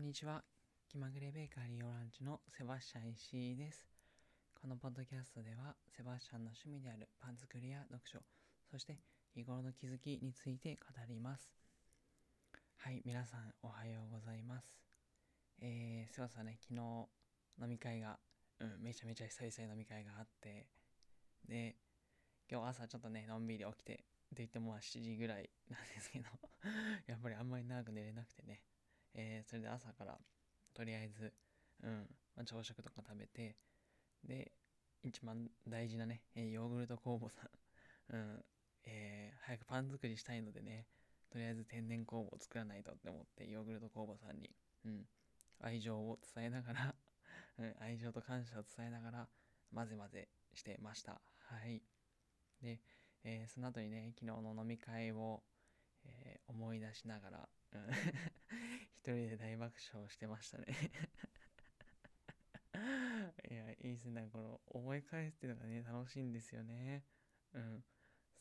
んにちは。気まぐれベーカリーオランチのセバスチャン石井です。このポッドキャストでは、セバスチャンの趣味であるパン作りや読書、そして日頃の気づきについて語ります。はい、皆さんおはようございます。えー、セバスはね、昨日飲み会が、うん、めちゃめちゃ久々に飲み会があって、で、今日朝ちょっとね、のんびり起きて、って言ってもまあ7時ぐらいなんですけど やっぱりあんまり長く寝れなくてね、えーそれで朝からとりあえず、うんまあ、朝食とか食べてで一番大事なね、えーヨーグルト酵母さん、うんえー早くパン作りしたいのでねとりあえず天然酵母を作らないとって思ってヨーグルト酵母さんに、うん、愛情を伝えながら、うん、愛情と感謝を伝えながら混ぜ混ぜしてました。はい。で、えーその後にね昨日の飲み会を、えー思い出しながら、一人で大爆笑してましたね。いやいいですね。なんかこの思い返すっていうのがね楽しいんですよね。うん。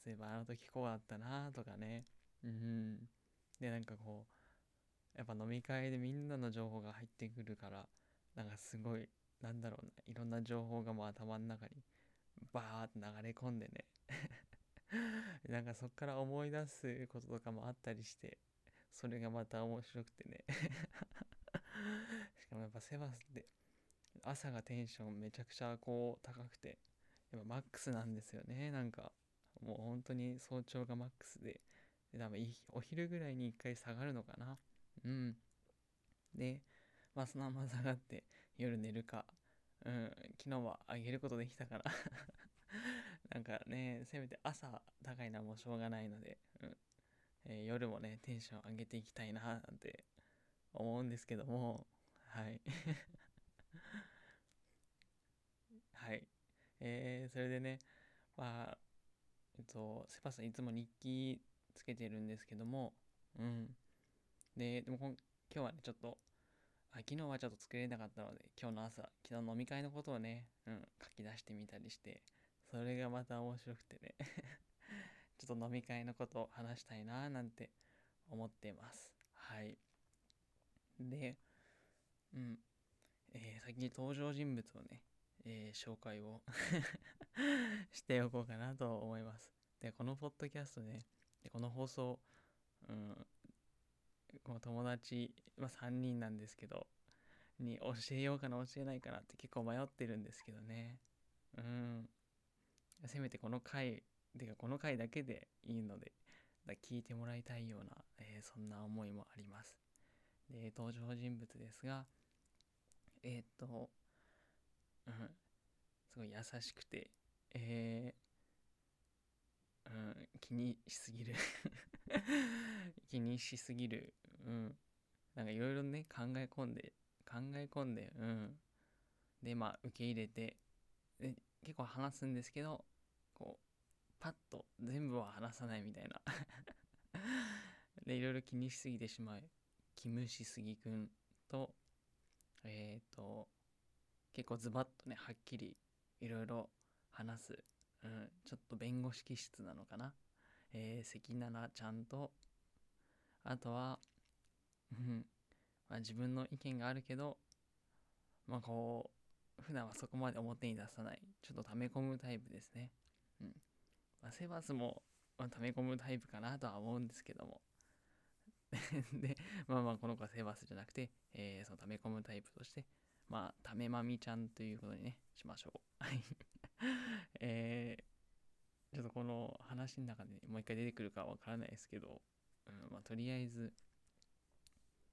そういえばあの時こうだったなとかね。うん。でなんかこうやっぱ飲み会でみんなの情報が入ってくるからなんかすごいなんだろうないろんな情報がもう頭の中にバーって流れ込んでね。なんかそっから思い出すこととかもあったりしてそれがまた面白くてね。しかもやっぱセバスって朝がテンションめちゃくちゃこう高くてやっぱマックスなんですよね。なんかもう本当に早朝がマックスで。で多分お昼ぐらいに一回下がるのかな。うん。でまあそのまま下がって夜寝るか。うん。昨日は上げることできたから。なんかねせめて朝高いのはもうしょうがないので、うん。えー夜もねテンション上げていきたいななんて思うんですけどもはい。はい。えーそれでねまあえっとセパさんいつも日記つけてるんですけどもうん。ででも今日はねちょっとあ昨日はちょっと作れなかったので今日の朝昨日飲み会のことをね、うん、書き出してみたりしてそれがまた面白くてね。ちょっと飲み会のことを話したいななんて思っています。はい。でうん。えー先に登場人物をね、えー紹介を しておこうかなと思います。でこのポッドキャストねでこの放送うんこの友達、まあ、3人なんですけどに教えようかな教えないかなって結構迷ってるんですけどね。うん。せめてこの回てかこの回だけでいいので聞いてもらいたいような、えーそんな思いもあります。で登場人物ですがえーっとうんすごい優しくてえーうん気にしすぎる。気にしすぎる。うん。なんかいろいろね考え込んで考え込んでうん。でまあ受け入れてで結構話すんですけどこうパッと全部は話さないみたいな。でいろいろ気にしすぎてしまう。キムシスギくんとえっ、と結構ズバッとねはっきりいろいろ話す、うん、ちょっと弁護士気質なのかな。えー、関奈々ちゃんとあとは、うんまあ、自分の意見があるけどまあこう普段はそこまで表に出さない。ちょっと溜め込むタイプですね。うん。まあ、セバスも、まあ、溜め込むタイプかなとは思うんですけども。でまあまあこの子はセバスじゃなくて、えーその溜め込むタイプとしてまあためまみちゃんということにねしましょう。はい。えーちょっとこの話の中で、もう一回出てくるかわからないですけど、うんまあ、とりあえず、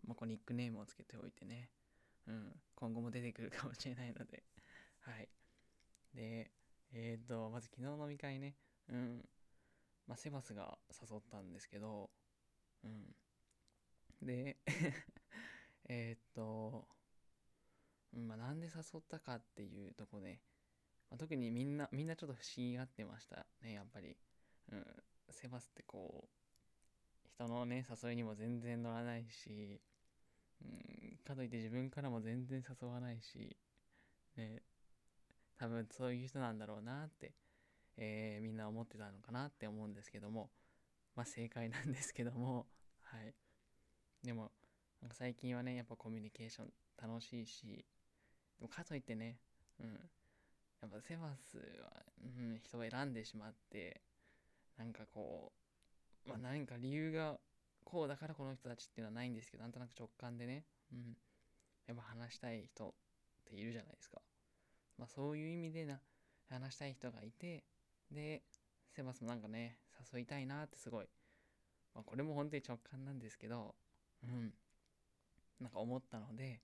まあ、こうニックネームをつけておいてね、うん、今後も出てくるかもしれないので。はい。でえっ、とまず昨日の飲み会ね。うん。まあセバスが誘ったんですけどうん。で えっと、まあ、なんで誘ったかっていうとこで、まあ、特にみんなみんなちょっと不思議がってましたねやっぱり、うん、セバスってこう人のね誘いにも全然乗らないし、うん、かといって自分からも全然誘わないしね。多分そういう人なんだろうなってえーみんな思ってたのかなって思うんですけども。まあ正解なんですけども。はい。でも最近はね、やっぱコミュニケーション楽しいし、でもかといってね、うん、やっぱセバスは、うん、人を選んでしまって、なんかこう、まあ何か理由がこうだからこの人たちっていうのはないんですけど、なんとなく直感でね、うん、やっぱ話したい人っているじゃないですか。まあそういう意味でな、話したい人がいて、で、セバスもなんかね、誘いたいなってすごい、まあこれも本当に直感なんですけど、うん、なんか思ったので、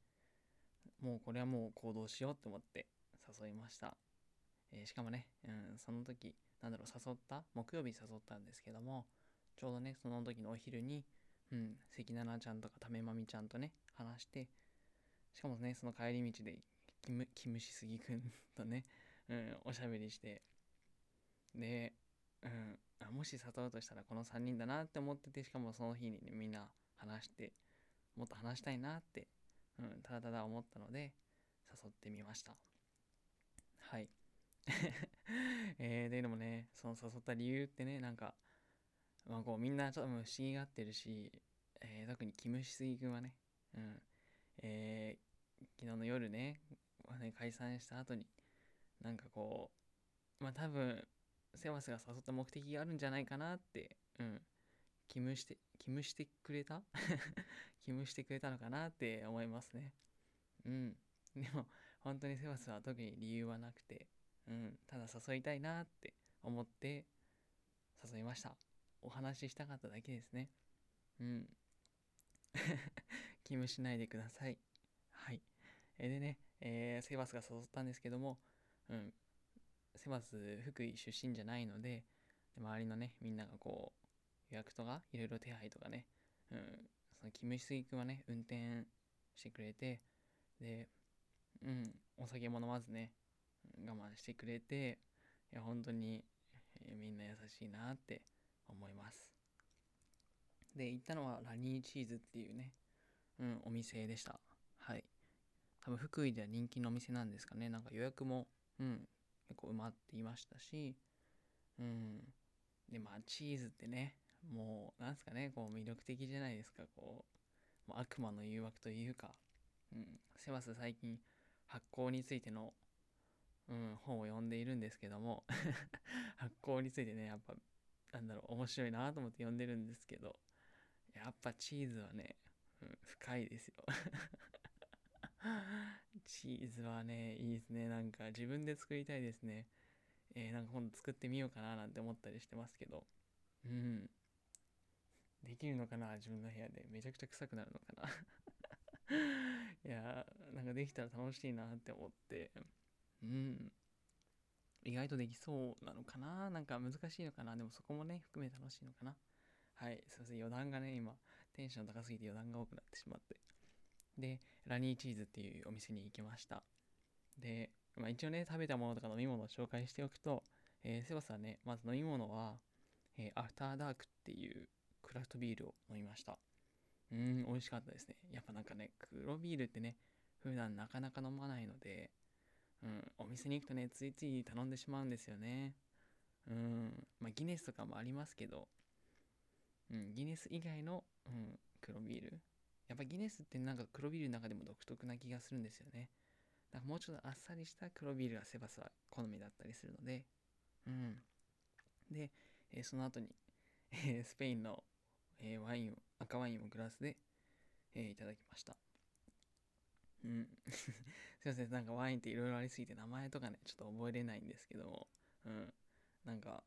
もうこれはもう行動しようって思って誘いました。えー、しかもね、うん、その時、なんだろう、誘った、木曜日に誘ったんですけども、ちょうどね、その時のお昼に、うん、関奈々ちゃんとかためまみちゃんとね、話して、しかもね、その帰り道でキム、キムシスギくんとね、うん、おしゃべりして、で、うん、あもし誘うとしたらこの3人だなって思ってて、しかもその日にね、みんな話して、もっと話したいなって、うん、ただただ思ったので、誘ってみました。はい。えー、で、でもね、その誘った理由ってね、なんか、まあこうみんなちょっと不思議がってるし、えー、特にキムシスギ君はね、うん、えー、昨日の夜ね、まあ、ね解散した後に、なんかこう、まあ多分、セバスが誘った目的があるんじゃないかなって、うん、キムして、キムしてくれた？キムしてくれたのかなって思いますね。うん。でも、本当にセバスは特に理由はなくて、うん、ただ誘いたいなって思って誘いました。お話ししたかっただけですね。うん。気務しないでください。はい。えでね、えー、セバスが誘ったんですけども、うん。セバス、福井出身じゃないので、で周りのね、みんながこう、予約とか、いろいろ手配とかね、うん。そのキムシスギ君はね、運転してくれて、で、うん、お酒も飲まずね、我慢してくれて、いや、本当に、えー、みんな優しいなって思います。で、行ったのはラニーチーズっていうね、うん、お店でした。はい。多分福井では人気のお店なんですかね。なんか予約も、うん、結構埋まっていましたし、うん。で、まあ、チーズってね、もう、なんすかね、こう魅力的じゃないですか。こう、もう悪魔の誘惑というか、うん。セバス最近、発酵についての、うん、本を読んでいるんですけども 発酵についてね、やっぱなんだろう、面白いなと思って読んでるんですけど、やっぱチーズはね、うん、深いですよ チーズはね、いいですね。なんか自分で作りたいですね。えー、なんか今度作ってみようかななんて思ったりしてますけど。うん。できるのかな自分の部屋で。めちゃくちゃ臭くなるのかな いや、なんかできたら楽しいなって思って。うん。意外とできそうなのかななんか難しいのかなでもそこもね、含め楽しいのかなはい、すいません、余談がね、今、テンション高すぎて余談が多くなってしまって。で、ラニーチーズっていうお店に行きました。で、まあ、一応ね、食べたものとか飲み物を紹介しておくと、えー、セバスはね、まず飲み物は、えー、アフターダークっていうクラフトビールを飲みました。うん、美味しかったですね。やっぱなんかね、黒ビールってね、普段なかなか飲まないので、うん、お店に行くとね、ついつい頼んでしまうんですよね。うん、まあ、ギネスとかもありますけど、うん、ギネス以外の、うん、黒ビール。やっぱギネスってなんか黒ビールの中でも独特な気がするんですよね。だからもうちょっとあっさりした黒ビールがセバスは好みだったりするので、うん。で、えー、その後に、えー、スペインの、えー、ワインを、赤ワインをグラスで、えいただきました。うん。すいません。なんかワインっていろいろありすぎて名前とかね、ちょっと覚えれないんですけども、うん。なんか、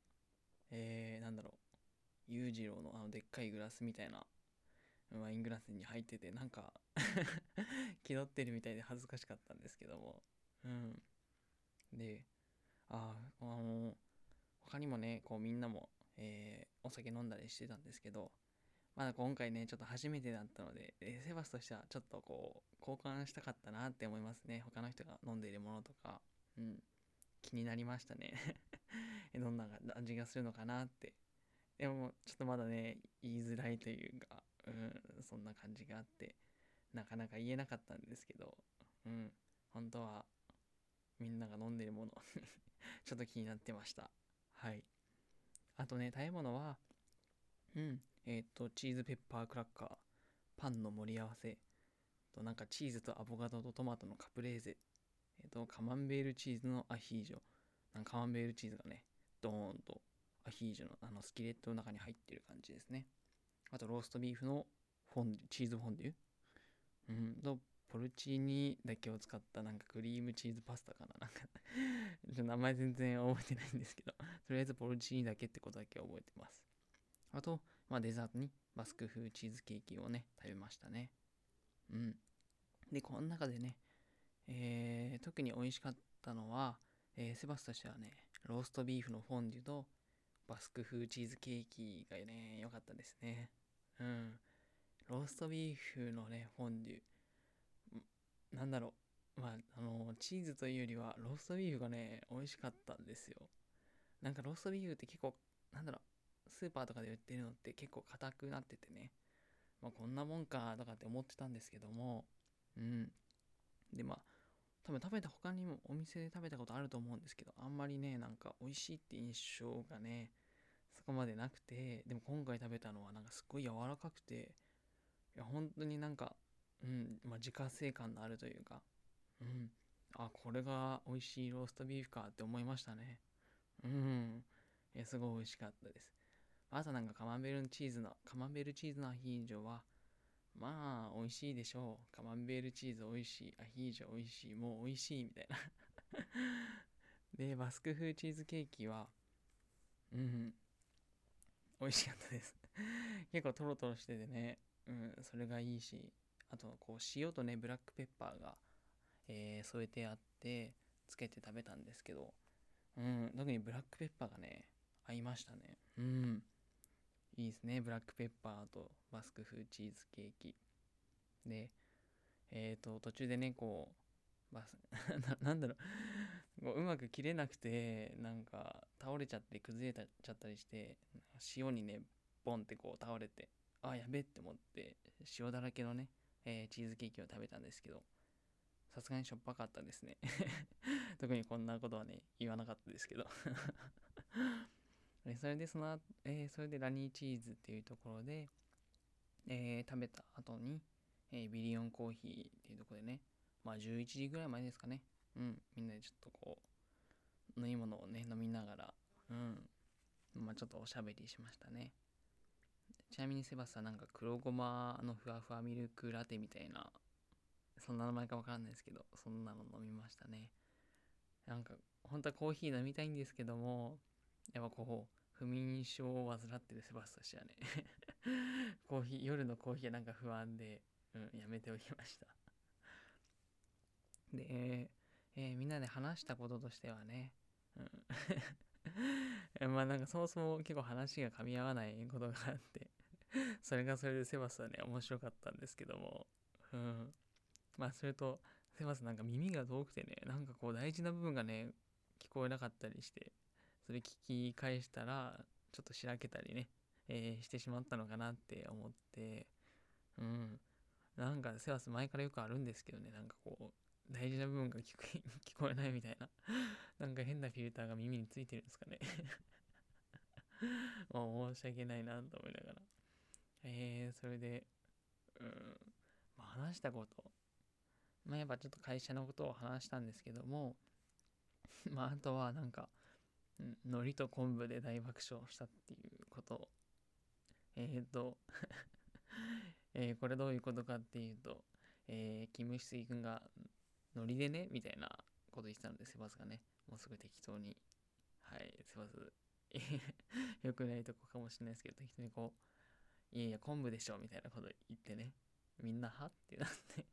えー、なんだろう。裕次郎のあのでっかいグラスみたいなワイングラスに入ってて、なんか 気取ってるみたいで恥ずかしかったんですけども、うん。で、ああ、の、他にもね、こうみんなも、えー、お酒飲んだりしてたんですけど、まだ今回ね、ちょっと初めてだったので、えセバスとしてはちょっとこう、交換したかったなって思いますね。他の人が飲んでいるものとか、うん、気になりましたね どんな味がするのかなって。でも、ちょっとまだね、言いづらいというか、うん、そんな感じがあって、なかなか言えなかったんですけど、うん、本当は、みんなが飲んでるもの ちょっと気になってました。はい。あとね、食べ物は、うん、えっ、と、チーズペッパークラッカーパンの盛り合わせとなんかチーズとアボカドとトマトのカプレーゼ、えっ、とカマンベールチーズのアヒージョなんかカマンベールチーズがねドーンとアヒージョのあのスキレットの中に入ってる感じですねあとローストビーフのフォンチーズフォンデュ？うんとポルチーニだけを使ったなんかクリームチーズパスタかな。なんか名前全然覚えてないんですけど。とりあえずポルチーニだけってことだけ覚えてます。あと、まあ、デザートにバスク風チーズケーキをね食べましたね。うん。でこの中でね、えー、特に美味しかったのは、えー、セバスとしてはねローストビーフのフォンデュとバスク風チーズケーキがね良かったですね。うん。ローストビーフのねフォンデュ。なんだろう、まあ、あの、チーズというよりは、ローストビーフがね、美味しかったんですよ。なんかローストビーフって結構、なんだろう、スーパーとかで売ってるのって結構硬くなっててね、まあ、こんなもんかとかって思ってたんですけども、うん。で、まあ、多分食べた他にもお店で食べたことあると思うんですけど、あんまりね、なんか美味しいって印象がね、そこまでなくて、でも今回食べたのはなんかすっごい柔らかくて、いや、本当になんかうん、まあ、自家製感のあるというか、うん、あ、これが美味しいローストビーフかって思いましたね。うん、えすごい美味しかったです。あとなんかカマンベールチーズの、カマンベールチーズのアヒージョは、まあ、美味しいでしょう。カマンベールチーズ美味しい、アヒージョ美味しい、もう美味しいみたいな。で、バスク風チーズケーキは、うん、美味しかったです。結構トロトロしててね、うん、それがいいし、あとこう塩とねブラックペッパーが、えー、添えてあってつけて食べたんですけど。うん特にブラックペッパーがね合いましたね。うん。いいですね。ブラックペッパーとバスク風チーズケーキ。でえっ、ー、と途中でねこうバス なんだろううまく切れなくてなんか倒れちゃって崩れちゃったりして塩にねボンってこう倒れてあやべって思って塩だらけのねえー、チーズケーキを食べたんですけど、さすがにしょっぱかったですね。特にこんなことはね、言わなかったですけど。それでその、えー、それでラニーチーズっていうところで、えー、食べた後に、えー、ビリオンコーヒーっていうところでね、まあ11時ぐらい前ですかね。うん、みんなでちょっとこう、飲み物をね、飲みながら、うん、まあちょっとおしゃべりしましたね。ちなみにセバスはなんか黒ごまのふわふわミルクラテみたいな、そんな名前かわかんないですけど、そんなの飲みましたね。なんか、本当はコーヒー飲みたいんですけども、やっぱこう、不眠症を患ってるセバスとしてはね。コーヒー、夜のコーヒーはなんか不安で、うん、やめておきました。で、えー、みんなで話したこととしてはね、うん。まあなんかそもそも結構話が噛み合わないことがあってそれがそれでセバスはね、面白かったんですけども、うん。まあ、それと、セバスなんか耳が遠くてね、なんかこう大事な部分がね、聞こえなかったりして、それ聞き返したら、ちょっとしらけたりね、えー、してしまったのかなって思って、うん。なんか、セバス前からよくあるんですけどね、なんかこう、大事な部分が聞 聞こえないみたいな。なんか変なフィルターが耳についてるんですかね もう申し訳ないなと思いながら。えー、それで、うん、まあ、話したこと、まあ、やっぱちょっと会社のことを話したんですけども、まあ、あとはなんか、うん、海苔と昆布で大爆笑したっていうこと。えっ、と え、これどういうことかっていうと、えー、キム・シスイ君が海苔でね、みたいなこと言ってたので、セバスがね、もうすぐ適当に、はい、セバス、よ くないとこかもしれないですけど、適当にこう、いやいや、昆布でしょ、みたいなこと言ってね。みんな、は？ってなって。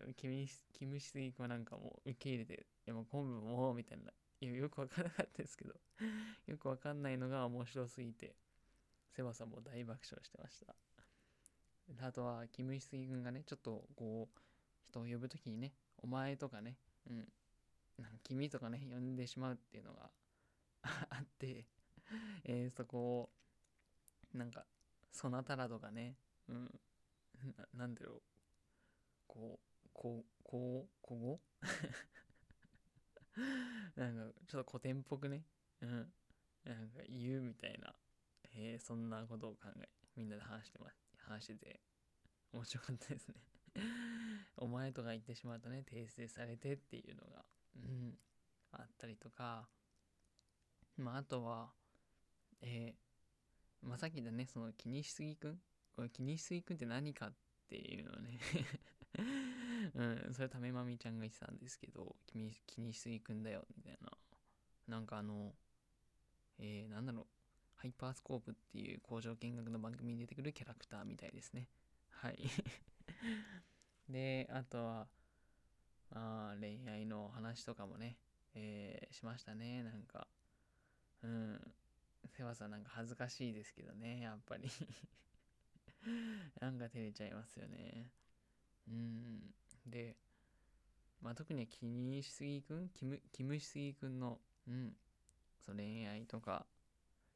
でも、キムシ、キムシスギ君なんかもう受け入れて、いやもう昆布も、みたいな。いや、よくわからなかったですけど よくわかんないのが面白すぎて、セバさんも大爆笑してました。あとは、キムシスギ君がね、ちょっとこう、人を呼ぶときにね、お前とかね、うん、なんか君とかね、呼んでしまうっていうのが あってえー、そこを、なんか、そなたらとかね、うん、ななんだろう、こう、こう、こう、こ語 なんか、ちょっと古典っぽくね、うん、なんか言うみたいな、え、そんなことを考え、みんなで話してます、話してて。面白かったですね。お前とか言ってしまうとね訂正されてっていうのがうんあったりとか。まああとはえー、まあさっき言ったねその気にしすぎくん？これ気にしすぎくんって何かっていうのね。うん。それためまみちゃんが言ってたんですけど君気にしすぎくんだよみたいな。なんかあのえー、なんだろう。ハイパースコープっていう工場見学の番組に出てくるキャラクターみたいですね。はい。であとはあ恋愛の話とかもね、えー、しましたね。なんかうん。セバさんなんか恥ずかしいですけどねやっぱり。なんか照れちゃいますよね。うん。でまあ特に気にしすぎくんキムキムしすぎくんのうんそ恋愛とか、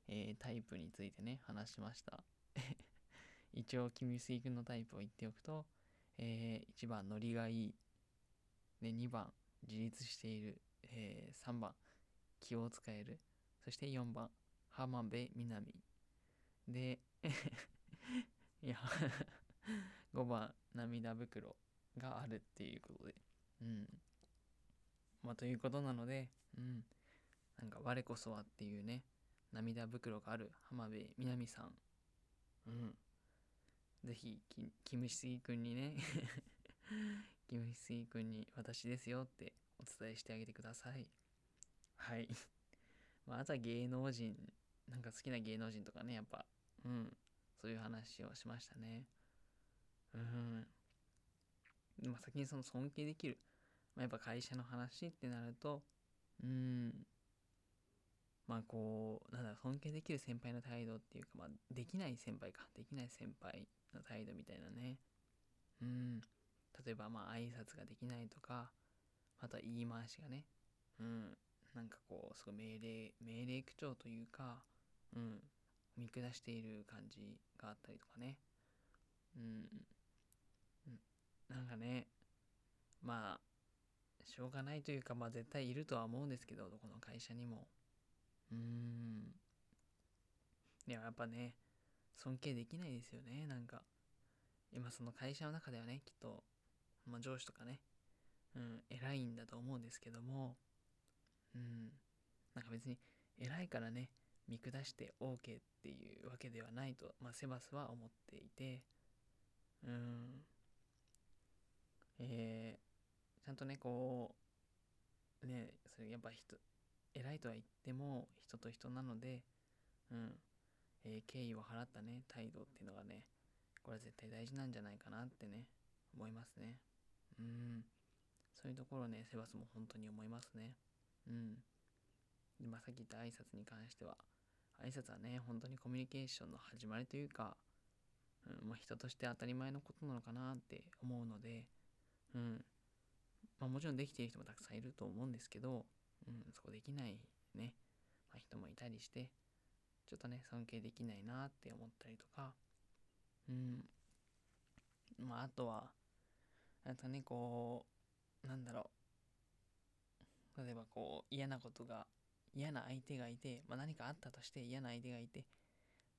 えー、タイプについてね話しました。一応キムしすぎくんのタイプを言っておくと、えー、1番ノリがいい。で2番自立している、えー、3番気を使える。そして4番浜辺美波。で いや 5番涙袋。があるっていうことで。うん。まあということなのでうん。なんか我こそはっていうね涙袋がある浜辺美波さん。うん。ぜひキムシスギくんにね キムシスギくんに私ですよってお伝えしてあげてください。はい。まあ、あとは芸能人なんか好きな芸能人とかねやっぱ。うん。そういう話をしましたね。うん。でも先にその尊敬できる、まあ、やっぱ会社の話ってなるとうん。まあこうなんだろ尊敬できる先輩の態度っていうかまあできない先輩か。できない先輩の態度みたいなね。うん。例えばまあ挨拶ができないとかあとは言い回しがね。うん。なんかこうすごい命令命令口調というかうん。見下している感じがあったりとかね。うん。なんかねまあしょうがないというかまあ絶対いるとは思うんですけどどこの会社にも。うーん。でもやっぱね尊敬できないですよねなんか。今その会社の中ではねきっと、まあ、上司とかねうん偉いんだと思うんですけども。うん。なんか別に偉いからね見下して OK っていうわけではないと、まあ、セバスは思っていて。うんえー、ちゃんとねこうねそれやっぱ人偉いとは言っても人と人なのでうん。えー、敬意を払ったね態度っていうのがねこれは絶対大事なんじゃないかなってね思いますね。うん。そういうところねセバスも本当に思いますね。うん。でまあさっき言った挨拶に関しては挨拶はね本当にコミュニケーションの始まりというか、うんまあ、人として当たり前のことなのかなって思うのでうん。まあ、もちろんできている人もたくさんいると思うんですけど、うん、そこできないね、まあ、人もいたりしてちょっとね尊敬できないなって思ったりとかうんまああとはあとねこうなんだろう。例えばこう嫌なことが嫌な相手がいて、まあ、何かあったとして嫌な相手がいて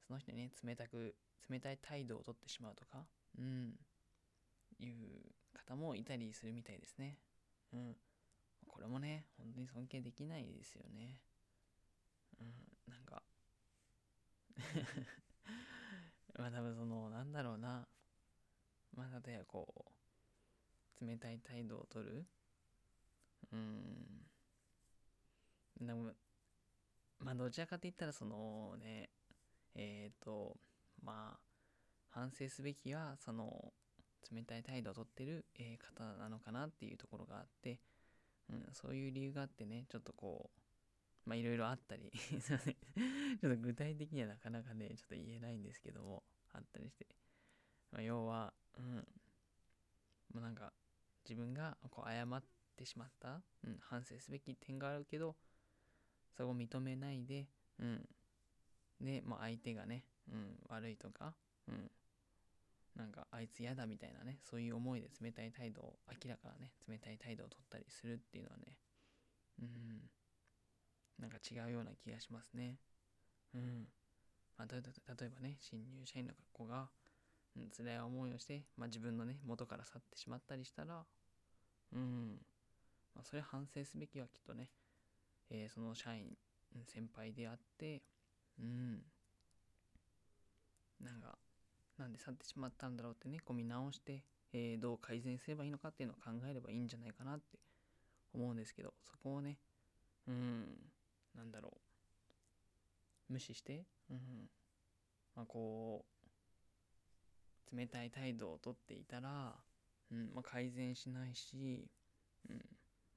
その人にね冷たく冷たい態度をとってしまうとかうん。いう方もいたりするみたいですね。うん。これもね本当に尊敬できないですよね。うん。なんか。まあ多分そのなんだろうな。まあ例えばこう冷たい態度をとる。うん。でもまあどちらかといったらそのねえっ、ー、とまあ反省すべきはその冷たい態度をとってる、え方なのかなっていうところがあって、うん、そういう理由があってねちょっとこうまあいろいろあったり ちょっと具体的にはなかなかねちょっと言えないんですけどもあったりして、まあ、要はうんもうなんか自分がこう謝ってしまった、うん、反省すべき点があるけどそこを認めないで、うん。で、まあ、相手がね、うん、悪いとか、うん。なんか、あいつ嫌だみたいなね、そういう思いで冷たい態度を、明らかなね、冷たい態度を取ったりするっていうのはね、うん。なんか違うような気がしますね。うん。まあ、例えばね、新入社員の子が、うん、辛い思いをして、まあ、自分のね元から去ってしまったりしたらうん、まあ、それ反省すべきはきっとね、えー、その社員先輩であってうんなんかなんで去ってしまったんだろうってねこう見直して、えー、どう改善すればいいのかっていうのを考えればいいんじゃないかなって思うんですけどそこをねうんなんだろう。無視してうんまあこう冷たい態度をとっていたら、うんまあ、改善しないし、うん、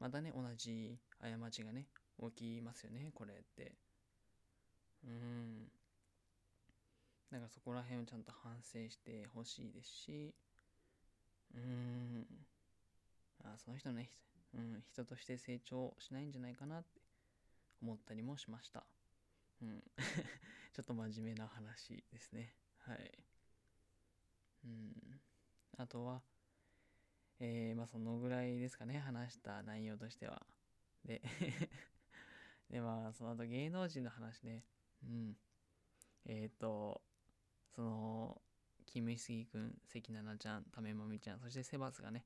またね同じ過ちがね起きますよねこれって。うん。だからそこら辺をちゃんと反省してほしいですしうーん。あその人のね、うん、人として成長しないんじゃないかなって思ったりもしました。うん。ちょっと真面目な話ですね。はい。うん。あとはえー、まあそのぐらいですかね話した内容としては。で でまあその後芸能人の話ね。うん。えっ、ー、とそのキム・イスギ君関奈々ちゃんタメモミちゃんそしてセバスがね、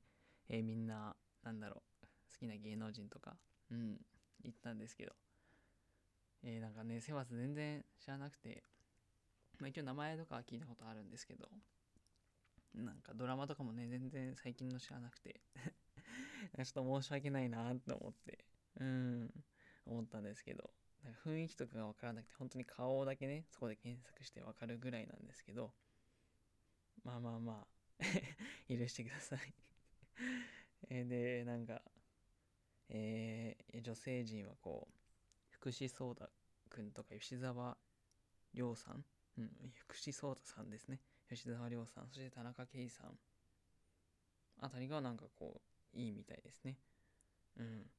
えー、みんななんだろう好きな芸能人とかうん言ったんですけどえー、なんかねセバス全然知らなくてまあ一応名前とかは聞いたことあるんですけどなんかドラマとかもね全然最近の知らなくて ちょっと申し訳ないなって思ってうん思ったんですけどなんか雰囲気とかが分からなくて本当に顔だけねそこで検索して分かるぐらいなんですけどまあまあまあ 許してください。えでなんかえー、女性陣はこう福士蒼太くんとか吉沢亮さん、うん、福士蒼太さんですね。吉沢亮さんそして田中圭さん。あたりがなんかこういいみたいですね。うん。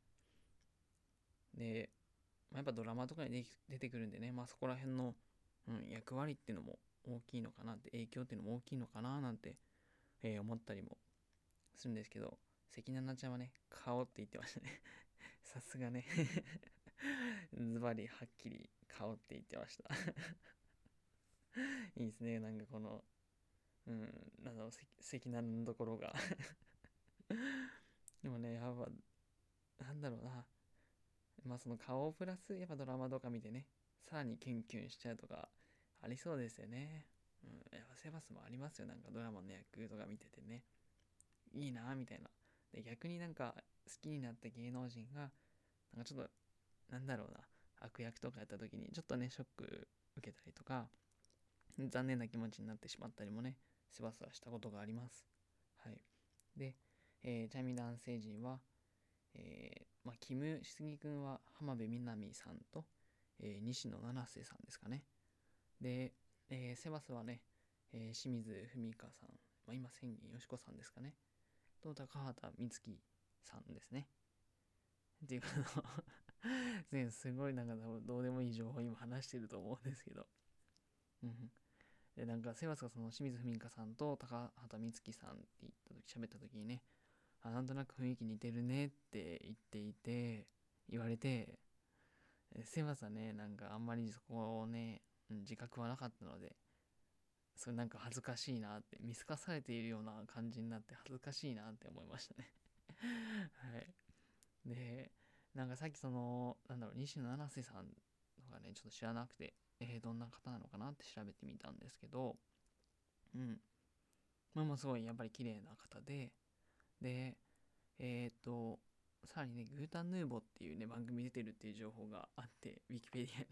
で、まあ、やっぱドラマとかに出てくるんでね、まあ、そこら辺の、うん、役割っていうのも大きいのかなって影響っていうのも大きいのかななんて、えー、思ったりもするんですけど関奈々ちゃんはね顔って言ってましたね。さすがね。ズバリはっきり顔って言ってました。いいですね。なんかこのうんなんだろう関奈のところが。でもねやっぱなんだろうな。まあその顔プラスやっぱドラマとか見てねさらにキュンキュンしちゃうとかありそうですよね。うん、やっぱセバスもありますよ。なんかドラマの役とか見ててね。いいなみたいな。で逆になんか好きになった芸能人がなんかちょっとなんだろうな。悪役とかやった時にちょっとねショック受けたりとか残念な気持ちになってしまったりもねセバスはしたことがあります。はい。で、えー、ちなみに男性陣はえー、まあ、キム・シスギ君は浜辺美波さんと、えー、西野七瀬さんですかね。で、えー、セバスはね、え清水文香さん、まあ、今千銀よしこさんですかね。と高畑充希さんですね。っていうか すごいなんかどうでもいい情報を今話してると思うんですけど。うん。で、なんかセバスがその清水文香さんと高畑充希さんって言った時、喋った時にね、あなんとなく雰囲気似てるねって言っていて言われて狭さね。なんかあんまりそこをね自覚はなかったのでそれなんか恥ずかしいなって見透かされているような感じになって恥ずかしいなって思いましたね。はい。でなんかさっきそのなんだろう西野七瀬さんとかねちょっと知らなくてえー、どんな方なのかなって調べてみたんですけどうん。まあもうすごいやっぱり綺麗な方でで、えっ、と、さらにね、グータンヌーボっていうね、番組出てるっていう情報があって、ウィキペディアに。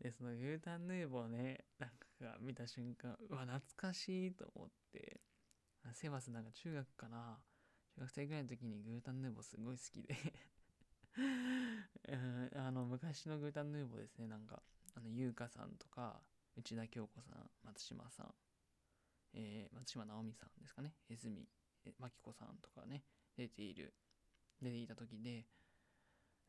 で、そのグータンヌーボをね、なんか見た瞬間、うわ、懐かしいと思って、セバスなんか中学かな、中学生ぐらいの時にグータンヌーボすごい好きで。あの、昔のグータンヌーボですね、なんか、あの、優香さんとか、内田京子さん、松島さん、えー、松島直美さんですかね、泉マキコさんとかね、出ている、出ていた時で、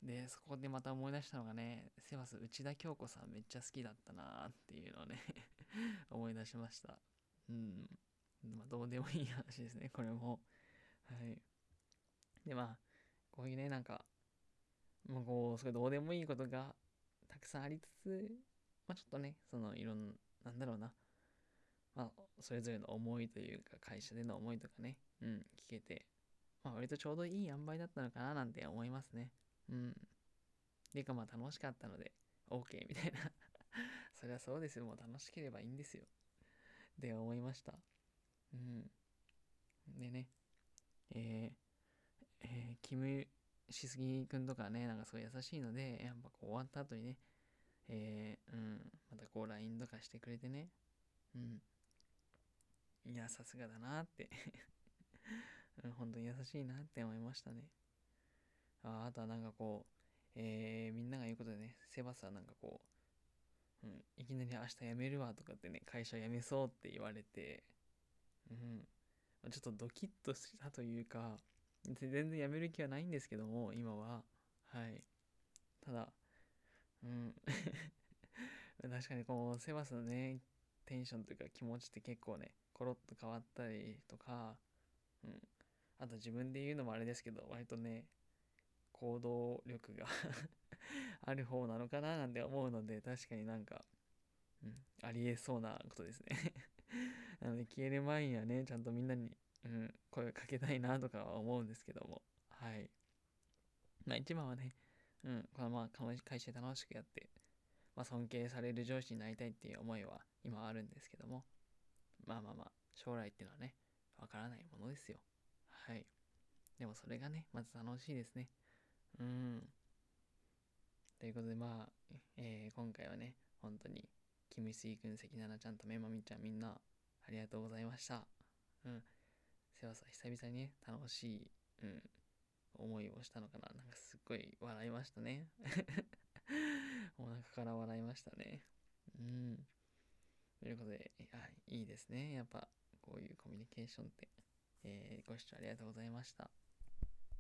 で、そこでまた思い出したのがね、セバス内田京子さんめっちゃ好きだったなーっていうのをね 思い出しました。うん。まあ、どうでもいい話ですね、これも。はい。で、まあ、こういうね、なんか、もうこう、それどうでもいいことがたくさんありつつ、まあちょっとね、そのいろんな、なんだろうな、まあ、それぞれの思いというか、会社での思いとかね、うん、聞けて、まあ、割とちょうどいい塩梅だったのかななんて思いますね。うん。でか、まあ、楽しかったので、OK みたいな そりゃそうですよ。もう楽しければいいんですよ。で、思いました。うん。でね、えー、えー、キムしすぎくんとかね、なんかすごい優しいので、やっぱこう終わった後にね、えー、うん、またこう LINE とかしてくれてね、うん。いや、さすがだなってうん、本当に優しいなって思いましたね。ああとはなんかこう、えー、みんなが言うことでね、セバスはなんかこう、うん、いきなり明日辞めるわとかってね、会社辞めそうって言われて、うん、ちょっとドキッとしたというか、全然辞める気はないんですけども、今は。はい。ただ、うん。確かにこう、セバスのね、テンションというか気持ちって結構ね、コロッと変わったりとか、うん。あと自分で言うのもあれですけど、割とね、行動力が ある方なのかななんて思うので、確かになんか、うん、ありえそうなことですね なので消える前にはね、ちゃんとみんなに、うん、声をかけたいなとかは思うんですけども、はい。まあ一番はね、うん、このまあ会社楽しくやって、まあ尊敬される上司になりたいっていう思いは今あるんですけども、まあまあまあ、将来っていうのはね、わからないものですよ。はい。でもそれがね、まず楽しいですね。うん。ということでまあ、えー、今回はね、本当に、キムシー君、関奈々ちゃんとめまみちゃんみんな、ありがとうございました。うん。せわさ久々にね、楽しい、うん、思いをしたのかな。なんかすっごい笑いましたね。お腹から笑いましたね。うん。ということで、い、いいですね。やっぱ、こういうコミュニケーションって。えー、ご視聴ありがとうございました。